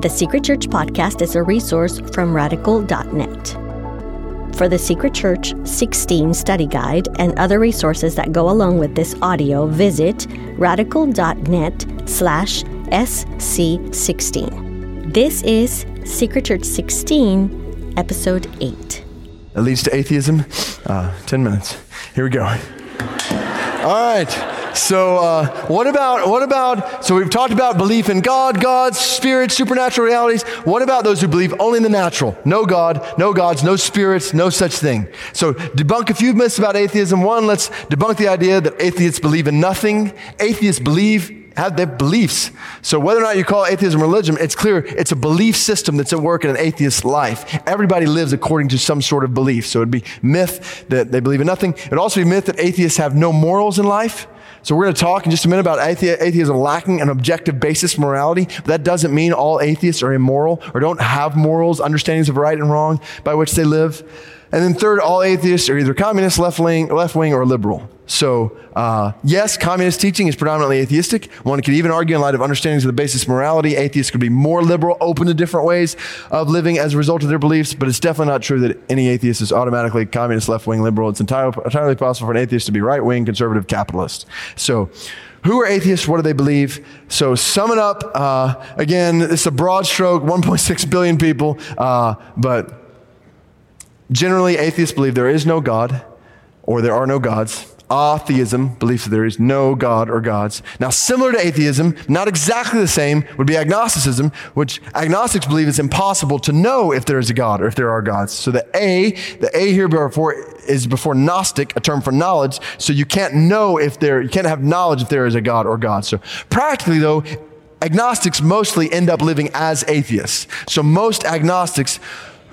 The Secret Church podcast is a resource from radical.net. For the Secret Church 16 study guide and other resources that go along with this audio, visit radical.net slash SC16. This is Secret Church 16, episode 8. That leads to atheism. Uh, 10 minutes. Here we go. All right. So, uh, what about, what about, so we've talked about belief in God, God's spirit, supernatural realities. What about those who believe only in the natural? No God, no gods, no spirits, no such thing. So, debunk a few myths about atheism. One, let's debunk the idea that atheists believe in nothing. Atheists believe have their beliefs. So whether or not you call atheism religion, it's clear it's a belief system that's at work in an atheist life. Everybody lives according to some sort of belief. So it'd be myth that they believe in nothing. It'd also be myth that atheists have no morals in life. So we're going to talk in just a minute about athe- atheism lacking an objective basis morality. But that doesn't mean all atheists are immoral or don't have morals, understandings of right and wrong by which they live. And then third, all atheists are either communist, left wing, left wing, or liberal. So, uh, yes, communist teaching is predominantly atheistic. One could even argue, in light of understandings of the basis of morality, atheists could be more liberal, open to different ways of living as a result of their beliefs. But it's definitely not true that any atheist is automatically communist, left wing, liberal. It's entirely, entirely possible for an atheist to be right wing, conservative, capitalist. So, who are atheists? What do they believe? So, sum it up. Uh, again, it's a broad stroke 1.6 billion people, uh, but generally, atheists believe there is no God or there are no gods atheism, believes that there is no God or gods. Now, similar to atheism, not exactly the same, would be agnosticism, which agnostics believe it's impossible to know if there is a God or if there are gods. So the A, the A here before is before Gnostic, a term for knowledge. So you can't know if there, you can't have knowledge if there is a God or gods. So practically though, agnostics mostly end up living as atheists. So most agnostics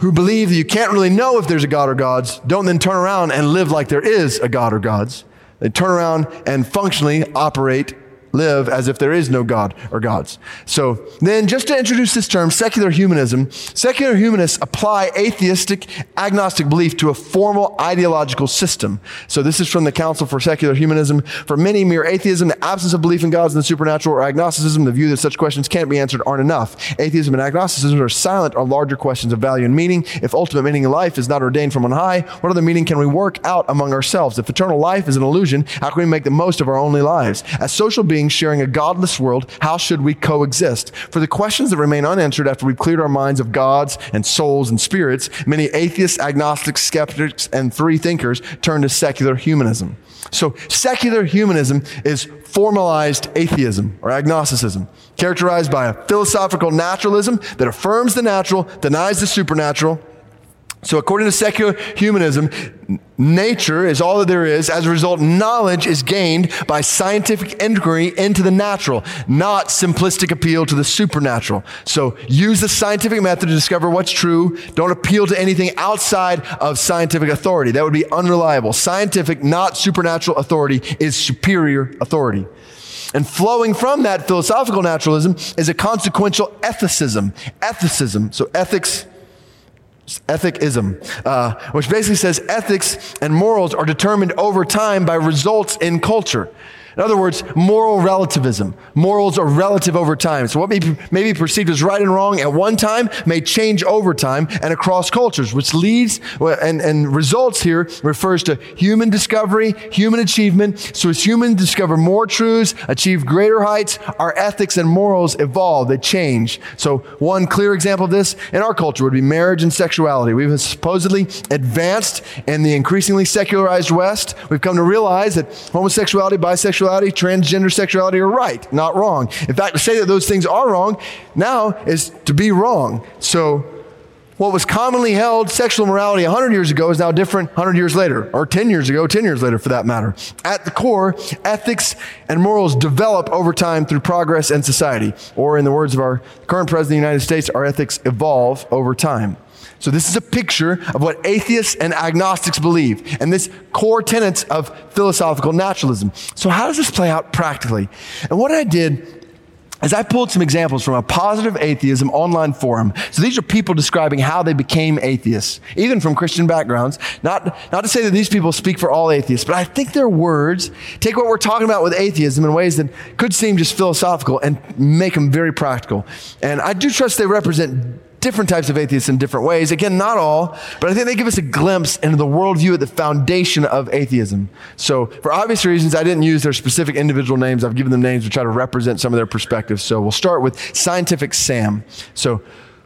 who believe that you can't really know if there's a God or gods don't then turn around and live like there is a God or gods. They turn around and functionally operate live as if there is no God or gods. So then just to introduce this term, secular humanism, secular humanists apply atheistic, agnostic belief to a formal ideological system. So this is from the Council for Secular Humanism. For many, mere atheism, the absence of belief in gods and the supernatural, or agnosticism, the view that such questions can't be answered aren't enough. Atheism and agnosticism are silent on larger questions of value and meaning. If ultimate meaning in life is not ordained from on high, what other meaning can we work out among ourselves? If eternal life is an illusion, how can we make the most of our only lives? As social beings, beings sharing a godless world, how should we coexist? For the questions that remain unanswered after we've cleared our minds of gods and souls and spirits, many atheists, agnostics, skeptics, and free thinkers turn to secular humanism. So secular humanism is formalized atheism or agnosticism, characterized by a philosophical naturalism that affirms the natural, denies the supernatural, so, according to secular humanism, nature is all that there is. As a result, knowledge is gained by scientific inquiry into the natural, not simplistic appeal to the supernatural. So, use the scientific method to discover what's true. Don't appeal to anything outside of scientific authority. That would be unreliable. Scientific, not supernatural authority is superior authority. And flowing from that philosophical naturalism is a consequential ethicism. Ethicism. So, ethics ethicism, uh, which basically says ethics and morals are determined over time by results in culture. In other words, moral relativism. Morals are relative over time. So what may be, may be perceived as right and wrong at one time may change over time and across cultures, which leads and, and results here refers to human discovery, human achievement. So as humans discover more truths, achieve greater heights, our ethics and morals evolve, they change. So one clear example of this in our culture would be marriage and sexuality. We've supposedly advanced in the increasingly secularized West. We've come to realize that homosexuality, bisexuality, transgender sexuality are right, not wrong. In fact, to say that those things are wrong now is to be wrong. So, what was commonly held sexual morality 100 years ago is now different 100 years later, or 10 years ago, 10 years later for that matter. At the core, ethics and morals develop over time through progress and society. Or, in the words of our current president of the United States, our ethics evolve over time. So this is a picture of what atheists and agnostics believe and this core tenets of philosophical naturalism. So how does this play out practically? And what I did is I pulled some examples from a positive atheism online forum. So these are people describing how they became atheists, even from Christian backgrounds. Not, not to say that these people speak for all atheists, but I think their words take what we're talking about with atheism in ways that could seem just philosophical and make them very practical. And I do trust they represent different types of atheists in different ways. Again, not all, but I think they give us a glimpse into the worldview at the foundation of atheism. So, for obvious reasons, I didn't use their specific individual names. I've given them names to try to represent some of their perspectives. So, we'll start with Scientific Sam. So,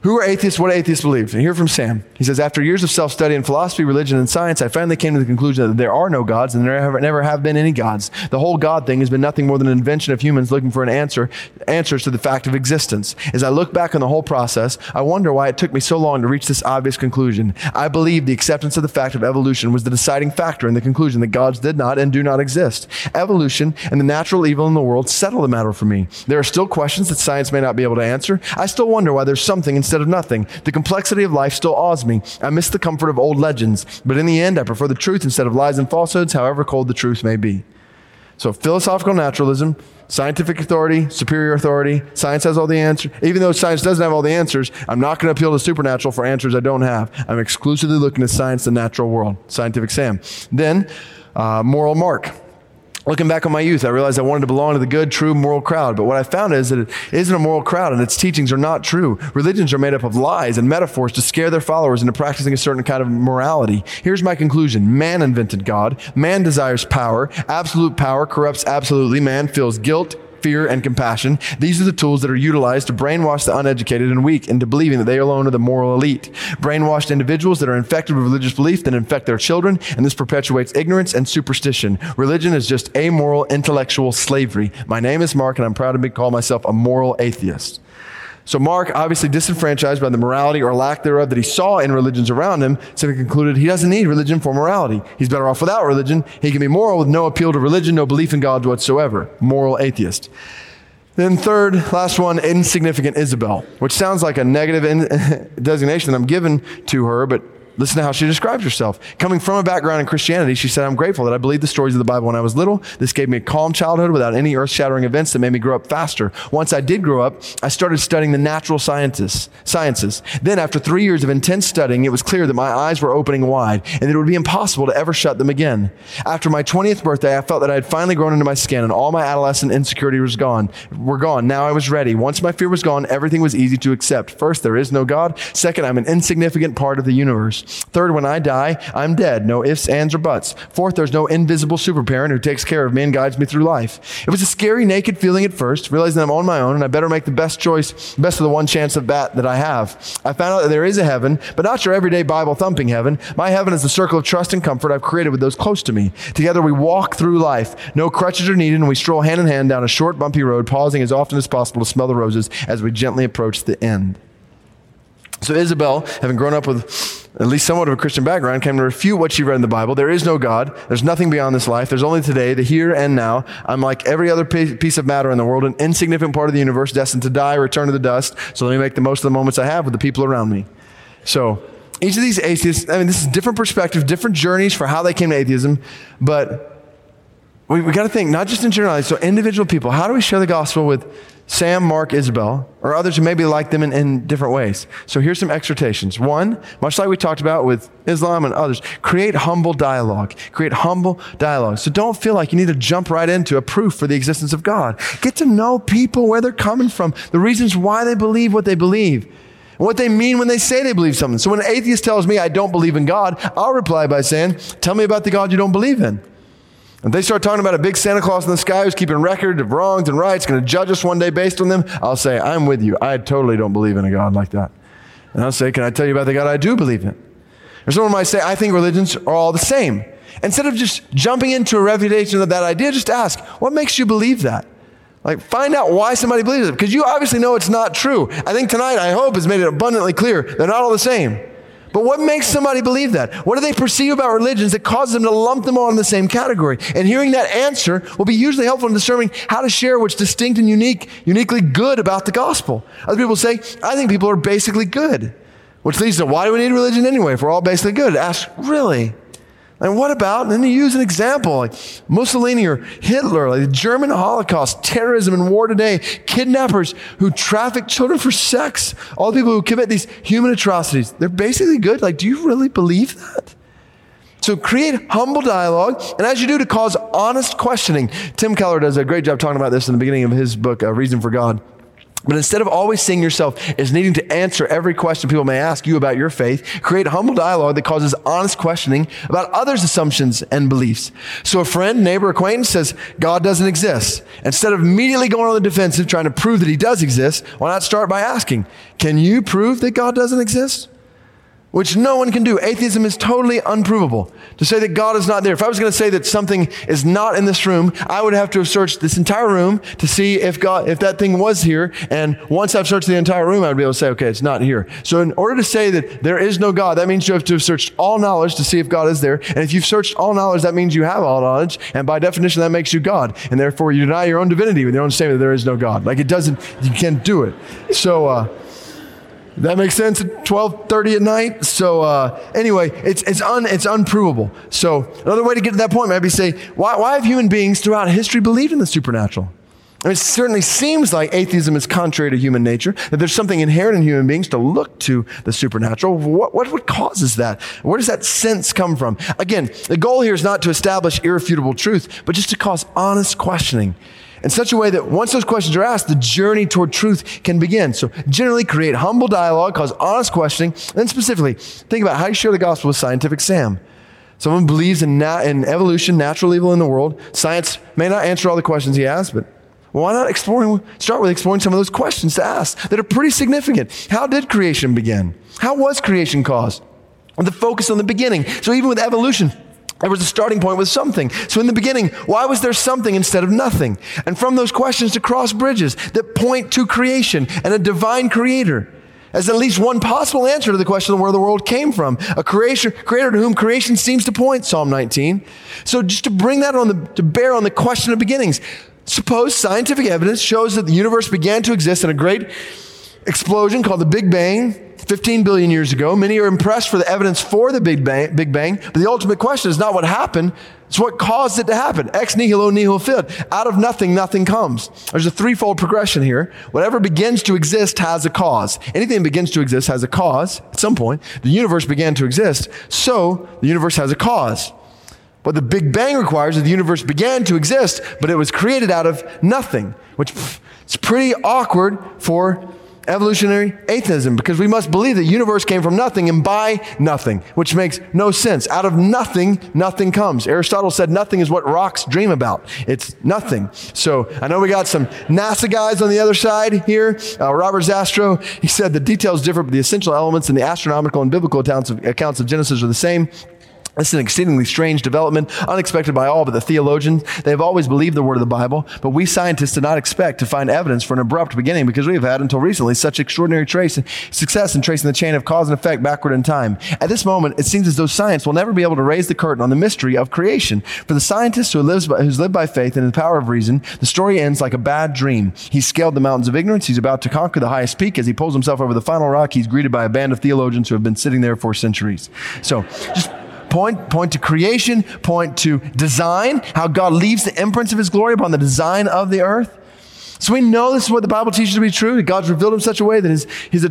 who are atheists? What atheists believe? And hear from Sam. He says, After years of self study in philosophy, religion, and science, I finally came to the conclusion that there are no gods and there have, never have been any gods. The whole God thing has been nothing more than an invention of humans looking for an answer, answers to the fact of existence. As I look back on the whole process, I wonder why it took me so long to reach this obvious conclusion. I believe the acceptance of the fact of evolution was the deciding factor in the conclusion that gods did not and do not exist. Evolution and the natural evil in the world settle the matter for me. There are still questions that science may not be able to answer. I still wonder why there's something instead instead of nothing. The complexity of life still awes me. I miss the comfort of old legends, but in the end, I prefer the truth instead of lies and falsehoods, however cold the truth may be. So, philosophical naturalism, scientific authority, superior authority, science has all the answers. Even though science doesn't have all the answers, I'm not going to appeal to supernatural for answers I don't have. I'm exclusively looking to science, the natural world, scientific Sam. Then, uh, moral Mark. Looking back on my youth, I realized I wanted to belong to the good, true, moral crowd. But what I found is that it isn't a moral crowd and its teachings are not true. Religions are made up of lies and metaphors to scare their followers into practicing a certain kind of morality. Here's my conclusion. Man invented God. Man desires power. Absolute power corrupts absolutely. Man feels guilt, fear, and compassion. These are the tools that are utilized to brainwash the uneducated and weak into believing that they alone are the moral elite. Brainwashed individuals that are infected with religious belief then infect their children, and this perpetuates ignorance and superstition. Religion is just amoral intellectual slavery. My name is Mark, and I'm proud to be, call myself a moral atheist. So Mark, obviously disenfranchised by the morality or lack thereof that he saw in religions around him, simply concluded he doesn't need religion for morality. He's better off without religion. He can be moral with no appeal to religion, no belief in God whatsoever. Moral atheist. Then third, last one, insignificant Isabel, which sounds like a negative in- designation that I'm given to her, but Listen to how she describes herself. Coming from a background in Christianity, she said, I'm grateful that I believed the stories of the Bible when I was little. This gave me a calm childhood without any earth shattering events that made me grow up faster. Once I did grow up, I started studying the natural sciences. sciences. Then, after three years of intense studying, it was clear that my eyes were opening wide and that it would be impossible to ever shut them again. After my 20th birthday, I felt that I had finally grown into my skin and all my adolescent insecurity was gone. Were gone. Now I was ready. Once my fear was gone, everything was easy to accept. First, there is no God. Second, I'm an insignificant part of the universe. Third, when I die, I'm dead. No ifs, ands, or buts. Fourth, there's no invisible super parent who takes care of me and guides me through life. It was a scary, naked feeling at first, realizing I'm on my own and I better make the best choice, best of the one chance of bat that I have. I found out that there is a heaven, but not your everyday Bible thumping heaven. My heaven is the circle of trust and comfort I've created with those close to me. Together we walk through life. No crutches are needed, and we stroll hand in hand down a short, bumpy road, pausing as often as possible to smell the roses as we gently approach the end. So Isabel, having grown up with at least somewhat of a Christian background, came to refute what she read in the Bible. There is no God. There's nothing beyond this life. There's only today, the here and now. I'm like every other piece of matter in the world, an insignificant part of the universe, destined to die, return to the dust. So let me make the most of the moments I have with the people around me. So each of these atheists, I mean, this is different perspective, different journeys for how they came to atheism, but we, we got to think not just in generality. So individual people, how do we share the gospel with Sam, Mark, Isabel, or others who maybe like them in, in, different ways. So here's some exhortations. One, much like we talked about with Islam and others, create humble dialogue. Create humble dialogue. So don't feel like you need to jump right into a proof for the existence of God. Get to know people, where they're coming from, the reasons why they believe what they believe. What they mean when they say they believe something. So when an atheist tells me I don't believe in God, I'll reply by saying, Tell me about the God you don't believe in. If they start talking about a big Santa Claus in the sky who's keeping record of wrongs and rights, going to judge us one day based on them, I'll say, I'm with you. I totally don't believe in a God like that. And I'll say, Can I tell you about the God I do believe in? Or someone might say, I think religions are all the same. Instead of just jumping into a refutation of that idea, just ask, What makes you believe that? Like, find out why somebody believes it, because you obviously know it's not true. I think tonight, I hope, has made it abundantly clear they're not all the same. But what makes somebody believe that? What do they perceive about religions that causes them to lump them all in the same category? And hearing that answer will be hugely helpful in discerning how to share what's distinct and unique, uniquely good about the gospel. Other people say, I think people are basically good. Which leads to why do we need religion anyway if we're all basically good? Ask, really? And what about, and then you use an example like Mussolini or Hitler, like the German Holocaust, terrorism and war today, kidnappers who traffic children for sex, all the people who commit these human atrocities. They're basically good. Like, do you really believe that? So create humble dialogue, and as you do, to cause honest questioning. Tim Keller does a great job talking about this in the beginning of his book, A Reason for God. But instead of always seeing yourself as needing to answer every question people may ask you about your faith, create humble dialogue that causes honest questioning about others' assumptions and beliefs. So a friend, neighbor, acquaintance says God doesn't exist. Instead of immediately going on the defensive trying to prove that he does exist, why not start by asking, can you prove that God doesn't exist? Which no one can do. Atheism is totally unprovable. To say that God is not there. If I was going to say that something is not in this room, I would have to have searched this entire room to see if God, if that thing was here. And once I've searched the entire room, I would be able to say, okay, it's not here. So in order to say that there is no God, that means you have to have searched all knowledge to see if God is there. And if you've searched all knowledge, that means you have all knowledge. And by definition, that makes you God. And therefore, you deny your own divinity with your own statement that there is no God. Like it doesn't, you can't do it. So, uh, that makes sense at 12:30 at night. So uh, anyway, it's it's un, it's unprovable. So another way to get to that point might be say, why, why have human beings throughout history believed in the supernatural? I mean, it certainly seems like atheism is contrary to human nature, that there's something inherent in human beings to look to the supernatural. What, what, what causes that? Where does that sense come from? Again, the goal here is not to establish irrefutable truth, but just to cause honest questioning in such a way that once those questions are asked, the journey toward truth can begin. So generally create humble dialogue, cause honest questioning, and then specifically think about how you share the gospel with scientific Sam. Someone believes in, in evolution, natural evil in the world. Science may not answer all the questions he asks, but why not exploring, start with exploring some of those questions to ask that are pretty significant. How did creation begin? How was creation caused? The focus on the beginning. So even with evolution, there was a starting point with something. So in the beginning, why was there something instead of nothing? And from those questions to cross bridges that point to creation and a divine creator as at least one possible answer to the question of where the world came from. A creator, creator to whom creation seems to point, Psalm 19. So just to bring that on the, to bear on the question of beginnings. Suppose scientific evidence shows that the universe began to exist in a great explosion called the Big Bang 15 billion years ago. Many are impressed for the evidence for the Big Bang, Big Bang, but the ultimate question is not what happened, it's what caused it to happen. Ex nihilo nihil fit. Out of nothing, nothing comes. There's a threefold progression here. Whatever begins to exist has a cause. Anything that begins to exist has a cause at some point. The universe began to exist, so the universe has a cause. What the Big Bang requires is the universe began to exist, but it was created out of nothing, which pff, it's pretty awkward for evolutionary atheism because we must believe the universe came from nothing and by nothing, which makes no sense. Out of nothing, nothing comes. Aristotle said nothing is what rocks dream about. It's nothing. So I know we got some NASA guys on the other side here. Uh, Robert Jastrow, he said the details differ, but the essential elements in the astronomical and biblical accounts of, accounts of Genesis are the same. This is an exceedingly strange development, unexpected by all but the theologians. They have always believed the word of the Bible, but we scientists did not expect to find evidence for an abrupt beginning because we have had until recently such extraordinary trace, success in tracing the chain of cause and effect backward in time. At this moment, it seems as though science will never be able to raise the curtain on the mystery of creation. For the scientist who lives by, who's lived by faith and the power of reason, the story ends like a bad dream. He's scaled the mountains of ignorance. He's about to conquer the highest peak. As he pulls himself over the final rock, he's greeted by a band of theologians who have been sitting there for centuries. So, just point, point to creation, point to design, how God leaves the imprints of his glory upon the design of the earth. So we know this is what the Bible teaches to be true, that God's revealed in such a way that his, his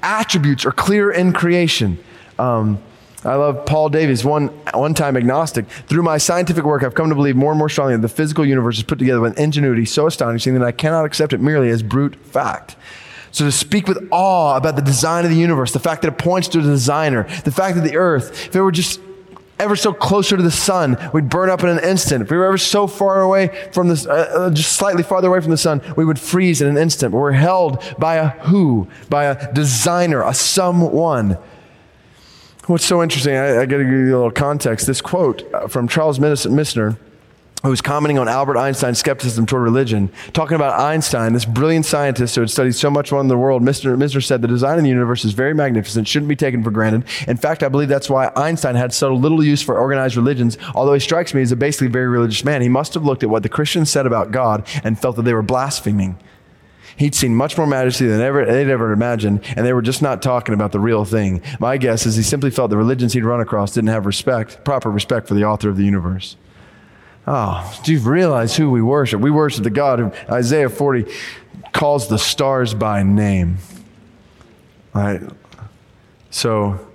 attributes are clear in creation. Um, I love Paul Davies, one, one time agnostic. Through my scientific work, I've come to believe more and more strongly that the physical universe is put together with ingenuity so astonishing that I cannot accept it merely as brute fact. So to speak with awe about the design of the universe, the fact that it points to the designer, the fact that the earth, if it were just ever so closer to the sun, we'd burn up in an instant. If we were ever so far away from this, uh, uh, just slightly farther away from the sun, we would freeze in an instant. But we're held by a who, by a designer, a someone. What's so interesting, I, I got to give you a little context. This quote uh, from Charles Misner who was commenting on Albert Einstein's skepticism toward religion, talking about Einstein, this brilliant scientist who had studied so much around the world. Mr. Mr. said the design of the universe is very magnificent, shouldn't be taken for granted. In fact, I believe that's why Einstein had so little use for organized religions. Although he strikes me as a basically very religious man, he must have looked at what the Christians said about God and felt that they were blaspheming. He'd seen much more majesty than ever, they'd ever imagined, and they were just not talking about the real thing. My guess is he simply felt the religions he'd run across didn't have respect, proper respect for the author of the universe. Oh, do you realize who we worship? We worship the God who Isaiah 40 calls the stars by name. All right. So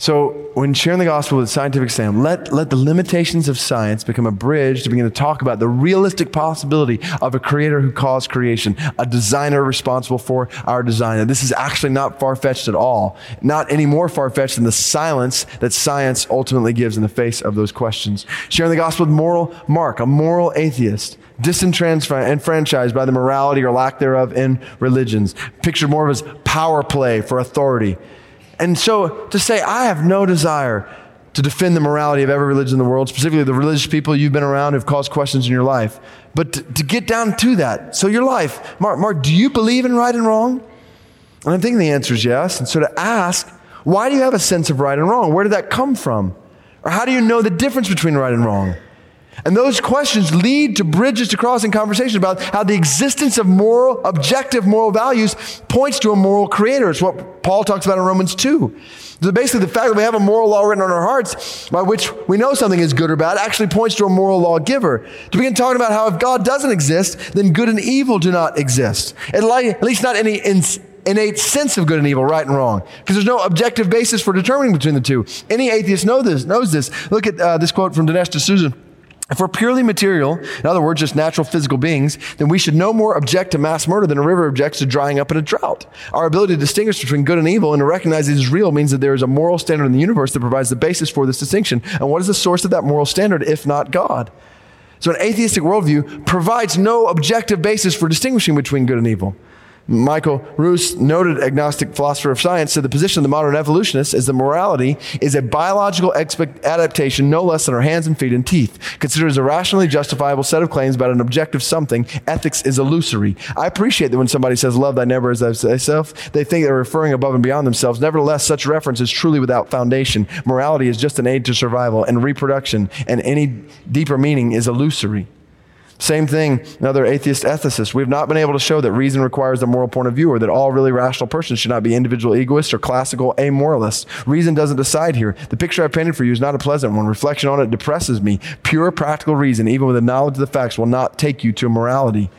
so, when sharing the gospel with scientific Sam, let, let the limitations of science become a bridge to begin to talk about the realistic possibility of a creator who caused creation, a designer responsible for our design. And this is actually not far fetched at all, not any more far fetched than the silence that science ultimately gives in the face of those questions. Sharing the gospel with moral Mark, a moral atheist disenfranchised by the morality or lack thereof in religions, pictured more of as power play for authority. And so to say, I have no desire to defend the morality of every religion in the world, specifically the religious people you've been around who've caused questions in your life, but to, to get down to that. So your life, Mark, Mark, do you believe in right and wrong? And I'm thinking the answer is yes. And so to ask, why do you have a sense of right and wrong? Where did that come from? Or how do you know the difference between right and wrong? And those questions lead to bridges to cross crossing conversation about how the existence of moral, objective moral values points to a moral creator. It's what Paul talks about in Romans 2. So basically, the fact that we have a moral law written on our hearts by which we know something is good or bad actually points to a moral lawgiver. To begin talking about how if God doesn't exist, then good and evil do not exist. At least not any innate sense of good and evil, right and wrong, because there's no objective basis for determining between the two. Any atheist know this, knows this. Look at uh, this quote from Dinesh D'Souza. If we're purely material, in other words, just natural physical beings, then we should no more object to mass murder than a river objects to drying up in a drought. Our ability to distinguish between good and evil and to recognize it is real means that there is a moral standard in the universe that provides the basis for this distinction. And what is the source of that moral standard if not God? So an atheistic worldview provides no objective basis for distinguishing between good and evil. Michael Ruse, noted agnostic philosopher of science, said the position of the modern evolutionist is that morality is a biological adaptation no less than our hands and feet and teeth. Considered as a rationally justifiable set of claims about an objective something, ethics is illusory. I appreciate that when somebody says, Love thy neighbor as thyself, they think they're referring above and beyond themselves. Nevertheless, such reference is truly without foundation. Morality is just an aid to survival and reproduction, and any deeper meaning is illusory. Same thing, another atheist ethicist. We've not been able to show that reason requires a moral point of view or that all really rational persons should not be individual egoists or classical amoralists. Reason doesn't decide here. The picture I've painted for you is not a pleasant one. Reflection on it depresses me. Pure practical reason, even with the knowledge of the facts, will not take you to morality.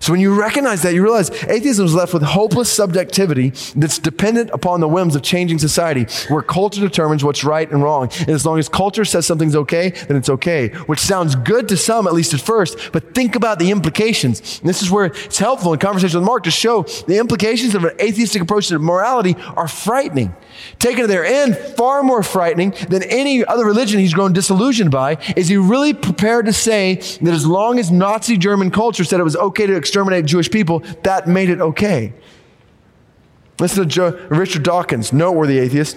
So when you recognize that, you realize atheism is left with hopeless subjectivity that's dependent upon the whims of changing society, where culture determines what's right and wrong. And as long as culture says something's okay, then it's okay, which sounds good to some, at least at first, but think about the implications. And this is where it's helpful in conversation with Mark to show the implications of an atheistic approach to morality are frightening. Taken to their end, far more frightening than any other religion he's grown disillusioned by, is he really prepared to say that as long as Nazi German culture said it was okay to exterminate Jewish people, that made it okay. Listen to Joe, Richard Dawkins, noteworthy atheist.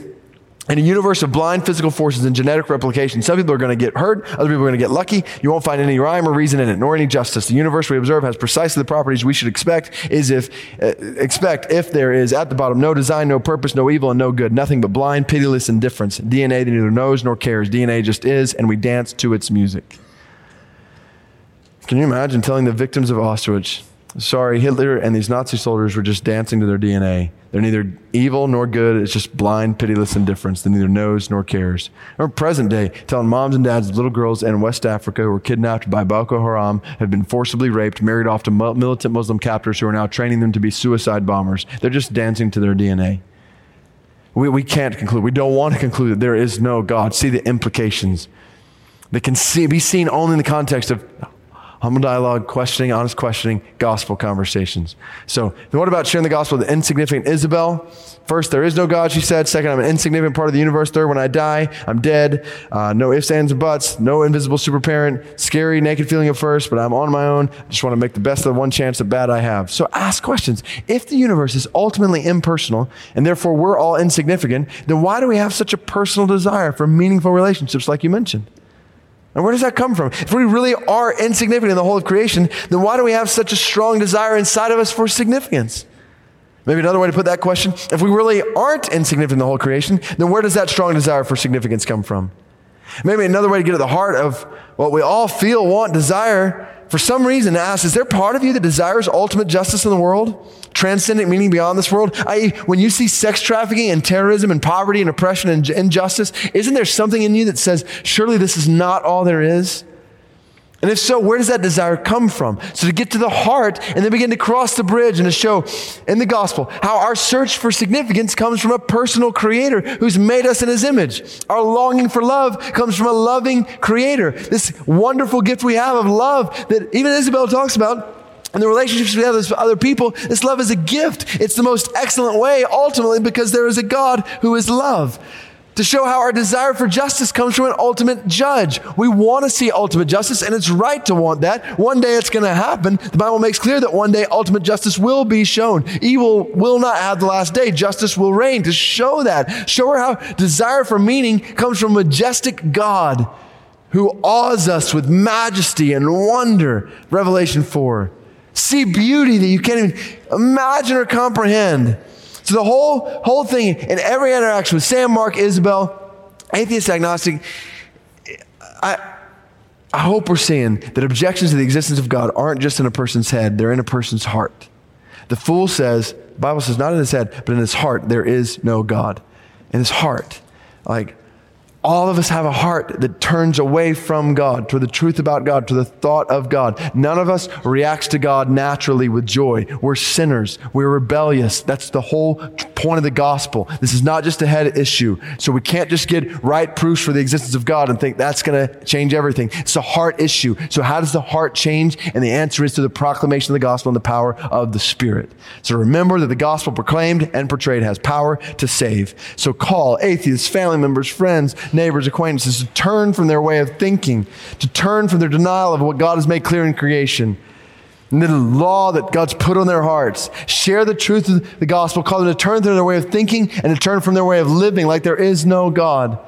In a universe of blind physical forces and genetic replication, some people are going to get hurt, other people are going to get lucky. You won't find any rhyme or reason in it, nor any justice. The universe we observe has precisely the properties we should expect. Is if uh, expect if there is at the bottom no design, no purpose, no evil, and no good, nothing but blind, pitiless indifference. DNA that neither knows nor cares. DNA just is, and we dance to its music. Can you imagine telling the victims of Auschwitz, sorry, Hitler and these Nazi soldiers were just dancing to their DNA? They're neither evil nor good. It's just blind, pitiless indifference that neither knows nor cares. Or present day, telling moms and dads little girls in West Africa who were kidnapped by Boko Haram, have been forcibly raped, married off to militant Muslim captors who are now training them to be suicide bombers. They're just dancing to their DNA. We, we can't conclude. We don't want to conclude that there is no God. See the implications. That can see, be seen only in the context of humble dialogue, questioning, honest questioning, gospel conversations. So, what about sharing the gospel with the insignificant Isabel? First, there is no God, she said. Second, I'm an insignificant part of the universe. Third, when I die, I'm dead. Uh, no ifs, ands, and buts. No invisible super parent. Scary, naked feeling at first, but I'm on my own. I just want to make the best of the one chance at bad I have. So ask questions. If the universe is ultimately impersonal, and therefore we're all insignificant, then why do we have such a personal desire for meaningful relationships like you mentioned? And where does that come from? If we really are insignificant in the whole of creation, then why do we have such a strong desire inside of us for significance? Maybe another way to put that question if we really aren't insignificant in the whole creation, then where does that strong desire for significance come from? Maybe another way to get at the heart of what we all feel, want, desire for some reason ask, is there part of you that desires ultimate justice in the world? Transcendent meaning beyond this world? I.e., when you see sex trafficking and terrorism and poverty and oppression and injustice, isn't there something in you that says, surely this is not all there is? And if so, where does that desire come from? So to get to the heart and then begin to cross the bridge and to show in the gospel how our search for significance comes from a personal creator who's made us in his image. Our longing for love comes from a loving creator. This wonderful gift we have of love that even Isabel talks about and the relationships we have with other people, this love is a gift. It's the most excellent way, ultimately, because there is a God who is love to show how our desire for justice comes from an ultimate judge. We want to see ultimate justice, and it's right to want that. One day it's going to happen. The Bible makes clear that one day ultimate justice will be shown. Evil will not have the last day. Justice will reign. To show that, show her how desire for meaning comes from majestic God who awes us with majesty and wonder. Revelation 4. See beauty that you can't even imagine or comprehend. So the whole, whole thing in every interaction with Sam, Mark, Isabel, atheist, agnostic, I, I hope we're seeing that objections to the existence of God aren't just in a person's head, they're in a person's heart. The fool says, the Bible says, not in his head, but in his heart, there is no God. In his heart. Like, all of us have a heart that turns away from God, to the truth about God, to the thought of God. None of us reacts to God naturally with joy. We're sinners. We're rebellious. That's the whole point of the gospel. This is not just a head issue. So we can't just get right proofs for the existence of God and think that's going to change everything. It's a heart issue. So how does the heart change? And the answer is through the proclamation of the gospel and the power of the Spirit. So remember that the gospel proclaimed and portrayed has power to save. So call atheists, family members, friends, neighbors, acquaintances to turn from their way of thinking, to turn from their denial of what God has made clear in creation. And the law that God's put on their hearts. Share the truth of the gospel. Call them to turn from their way of thinking and to turn from their way of living like there is no God.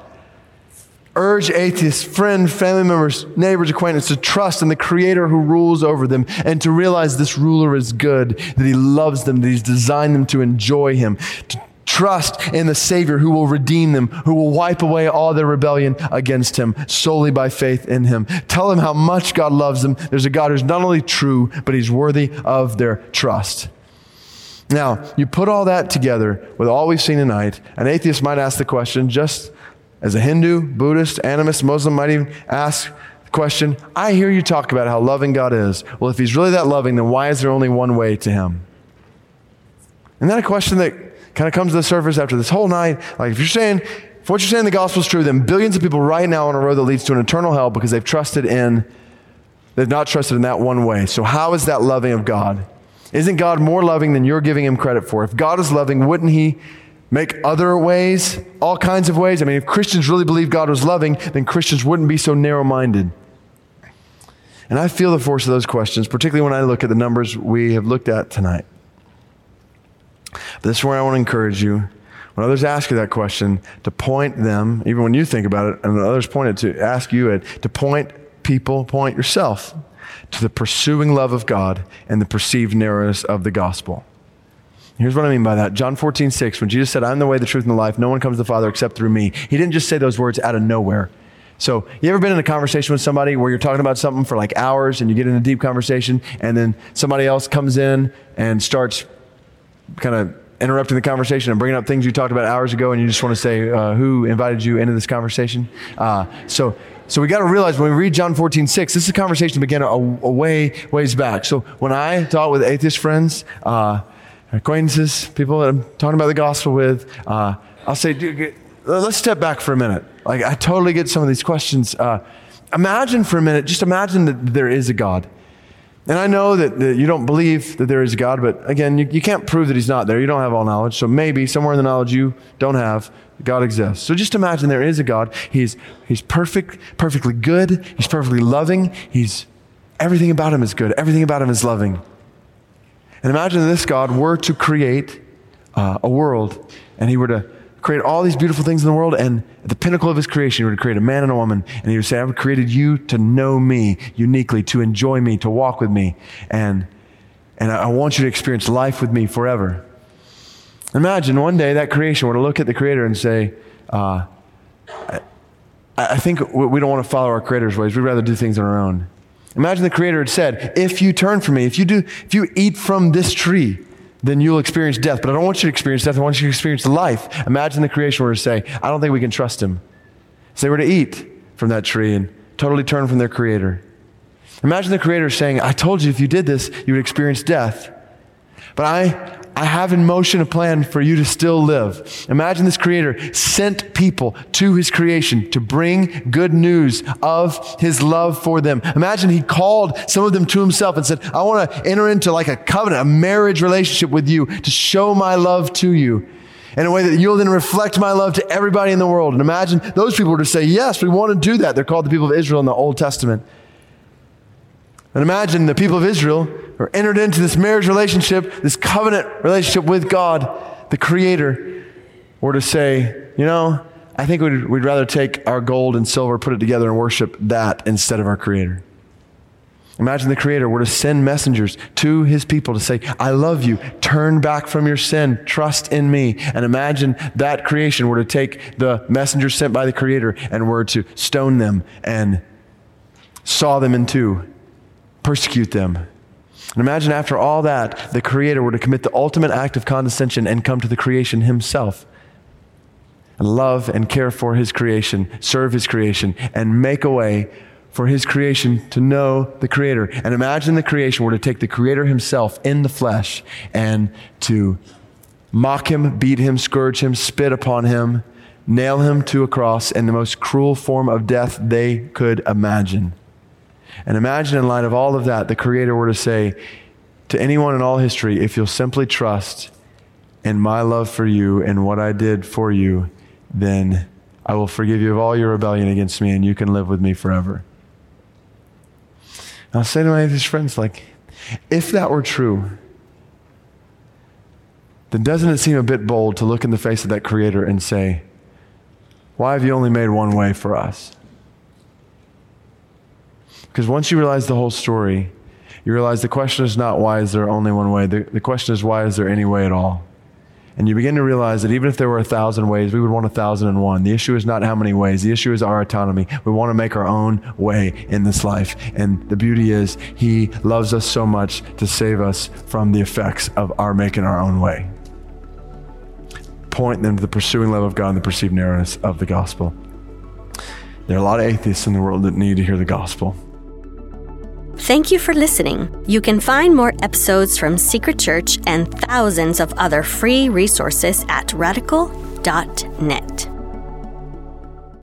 Urge atheists, friends, family members, neighbors, acquaintances to trust in the Creator who rules over them and to realize this ruler is good, that He loves them, that He's designed them to enjoy Him, to Trust in the Savior who will redeem them, who will wipe away all their rebellion against Him solely by faith in Him. Tell them how much God loves them. There's a God who's not only true, but He's worthy of their trust. Now, you put all that together with all we've seen tonight, an atheist might ask the question, just as a Hindu, Buddhist, animist, Muslim might even ask the question I hear you talk about how loving God is. Well, if He's really that loving, then why is there only one way to Him? Isn't that a question that kind of comes to the surface after this whole night. Like, if you're saying, if what you're saying the gospel is true, then billions of people right now on a road that leads to an eternal hell because they've trusted in, they've not trusted in that one way. So, how is that loving of God? Isn't God more loving than you're giving him credit for? If God is loving, wouldn't he make other ways, all kinds of ways? I mean, if Christians really believe God was loving, then Christians wouldn't be so narrow minded. And I feel the force of those questions, particularly when I look at the numbers we have looked at tonight. But this is where I want to encourage you. When others ask you that question, to point them, even when you think about it, and others point it to ask you it, to point people, point yourself to the pursuing love of God and the perceived narrowness of the gospel. Here's what I mean by that. John 14, 6, when Jesus said, I'm the way, the truth, and the life, no one comes to the Father except through me. He didn't just say those words out of nowhere. So, you ever been in a conversation with somebody where you're talking about something for like hours and you get in a deep conversation and then somebody else comes in and starts kind of interrupting the conversation and bringing up things you talked about hours ago, and you just want to say uh, who invited you into this conversation. Uh, so, so we got to realize when we read John 14, 6, this is a conversation began a, a way, ways back. So when I talk with atheist friends, uh, acquaintances, people that I'm talking about the gospel with, uh, I'll say, let's step back for a minute. Like, I totally get some of these questions. Uh, imagine for a minute, just imagine that there is a God. And I know that, that, you don't believe that there is God, but again, you, you can't prove that He's not there. You don't have all knowledge. So maybe somewhere in the knowledge you don't have, God exists. So just imagine there is a God. He's, he's perfect, perfectly good. He's perfectly loving. He's, everything about Him is good. Everything about Him is loving. And imagine this God were to create uh, a world and He were to create all these beautiful things in the world, and at the pinnacle of his creation, he would create a man and a woman, and he would say, I've created you to know me uniquely, to enjoy me, to walk with me, and, and I want you to experience life with me forever. Imagine one day that creation were to look at the Creator and say, uh, I, I think we don't want to follow our Creator's ways. We'd rather do things on our own. Imagine the Creator had said, if you turn from me, if you do, if you eat from this tree, then you'll experience death. But I don't want you to experience death. I want you to experience life. Imagine the creation were to say, I don't think we can trust him. So they were to eat from that tree and totally turn from their creator. Imagine the creator saying, I told you if you did this, you would experience death. But I, I have in motion a plan for you to still live. Imagine this creator sent people to his creation to bring good news of his love for them. Imagine he called some of them to himself and said, I want to enter into like a covenant, a marriage relationship with you to show my love to you in a way that you'll then reflect my love to everybody in the world. And imagine those people to say, Yes, we want to do that. They're called the people of Israel in the Old Testament. And imagine the people of Israel are entered into this marriage relationship, this covenant relationship with God, the Creator, were to say, you know, I think we'd, we'd rather take our gold and silver, put it together, and worship that instead of our Creator. Imagine the Creator were to send messengers to His people to say, I love you, turn back from your sin, trust in me. And imagine that creation were to take the messengers sent by the Creator and were to stone them and saw them in two persecute them. And imagine after all that, the Creator were to commit the ultimate act of condescension and come to the creation Himself and love and care for His creation, serve His creation, and make a way for His creation to know the Creator. And imagine the creation were to take the Creator Himself in the flesh and to mock Him, beat Him, scourge Him, spit upon Him, nail Him to a cross in the most cruel form of death they could imagine. And imagine, in light of all of that, the Creator were to say to anyone in all history, if you'll simply trust in my love for you and what I did for you, then I will forgive you of all your rebellion against me and you can live with me forever. And I'll say to my atheist friends, like, if that were true, then doesn't it seem a bit bold to look in the face of that Creator and say, Why have you only made one way for us? Because once you realize the whole story, you realize the question is not why is there only one way. The, the question is why is there any way at all? And you begin to realize that even if there were a thousand ways, we would want a thousand and one. The issue is not how many ways. The issue is our autonomy. We want to make our own way in this life. And the beauty is, He loves us so much to save us from the effects of our making our own way. Point them to the pursuing love of God and the perceived narrowness of the gospel. There are a lot of atheists in the world that need to hear the gospel. Thank you for listening. You can find more episodes from Secret Church and thousands of other free resources at radical.net.